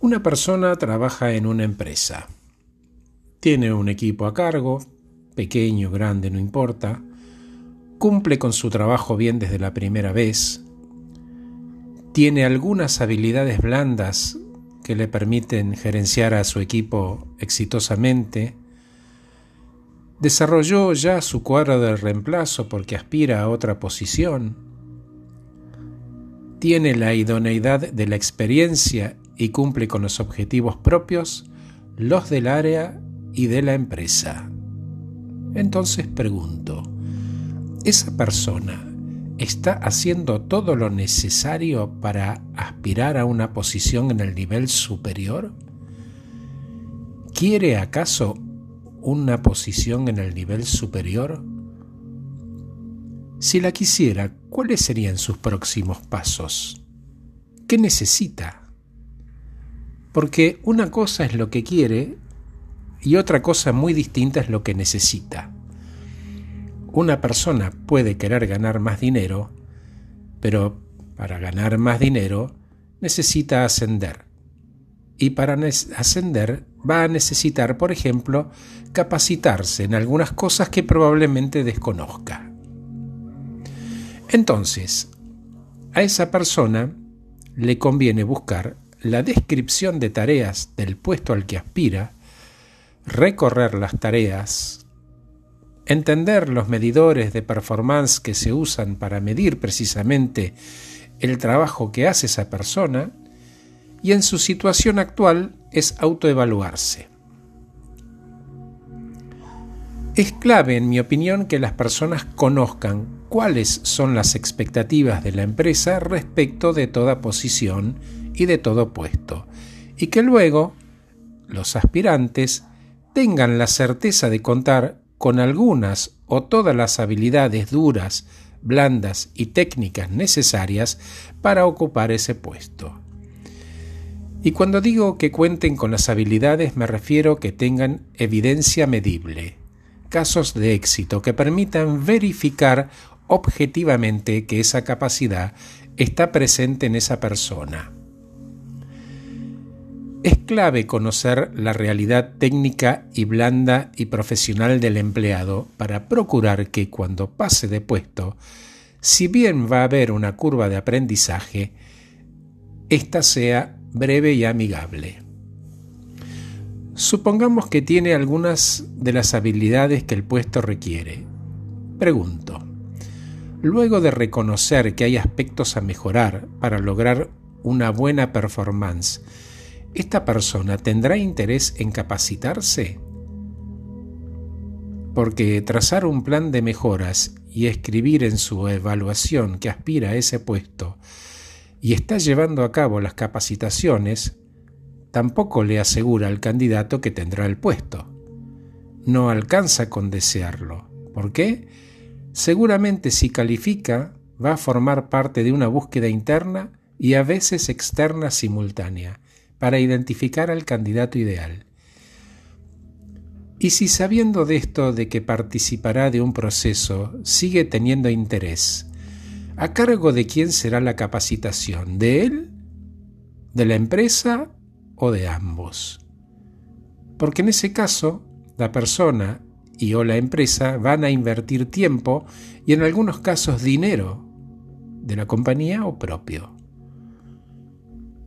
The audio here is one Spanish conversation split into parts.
Una persona trabaja en una empresa. Tiene un equipo a cargo, pequeño, grande, no importa. Cumple con su trabajo bien desde la primera vez. Tiene algunas habilidades blandas que le permiten gerenciar a su equipo exitosamente. Desarrolló ya su cuadro de reemplazo porque aspira a otra posición. Tiene la idoneidad de la experiencia y cumple con los objetivos propios, los del área y de la empresa. Entonces pregunto, ¿esa persona está haciendo todo lo necesario para aspirar a una posición en el nivel superior? ¿Quiere acaso una posición en el nivel superior? Si la quisiera, ¿cuáles serían sus próximos pasos? ¿Qué necesita? Porque una cosa es lo que quiere y otra cosa muy distinta es lo que necesita. Una persona puede querer ganar más dinero, pero para ganar más dinero necesita ascender. Y para ascender va a necesitar, por ejemplo, capacitarse en algunas cosas que probablemente desconozca. Entonces, a esa persona le conviene buscar la descripción de tareas del puesto al que aspira, recorrer las tareas, entender los medidores de performance que se usan para medir precisamente el trabajo que hace esa persona y en su situación actual es autoevaluarse. Es clave, en mi opinión, que las personas conozcan cuáles son las expectativas de la empresa respecto de toda posición y de todo puesto, y que luego los aspirantes tengan la certeza de contar con algunas o todas las habilidades duras, blandas y técnicas necesarias para ocupar ese puesto. Y cuando digo que cuenten con las habilidades me refiero que tengan evidencia medible, casos de éxito que permitan verificar objetivamente que esa capacidad está presente en esa persona. Es clave conocer la realidad técnica y blanda y profesional del empleado para procurar que cuando pase de puesto, si bien va a haber una curva de aprendizaje, ésta sea breve y amigable. Supongamos que tiene algunas de las habilidades que el puesto requiere. Pregunto, luego de reconocer que hay aspectos a mejorar para lograr una buena performance, ¿esta persona tendrá interés en capacitarse? Porque trazar un plan de mejoras y escribir en su evaluación que aspira a ese puesto y está llevando a cabo las capacitaciones, tampoco le asegura al candidato que tendrá el puesto. No alcanza con desearlo. ¿Por qué? Seguramente si califica va a formar parte de una búsqueda interna y a veces externa simultánea para identificar al candidato ideal. Y si sabiendo de esto de que participará de un proceso sigue teniendo interés, ¿a cargo de quién será la capacitación? ¿De él? ¿De la empresa? ¿O de ambos? Porque en ese caso, la persona y o la empresa van a invertir tiempo y en algunos casos dinero de la compañía o propio.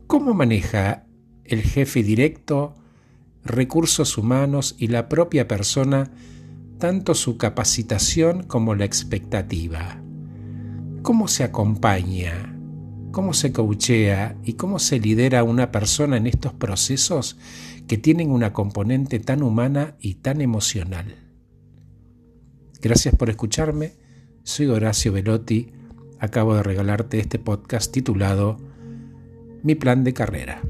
¿Cómo maneja el jefe directo, recursos humanos y la propia persona tanto su capacitación como la expectativa. ¿Cómo se acompaña? ¿Cómo se coachea y cómo se lidera una persona en estos procesos que tienen una componente tan humana y tan emocional? Gracias por escucharme. Soy Horacio Velotti. Acabo de regalarte este podcast titulado Mi plan de carrera.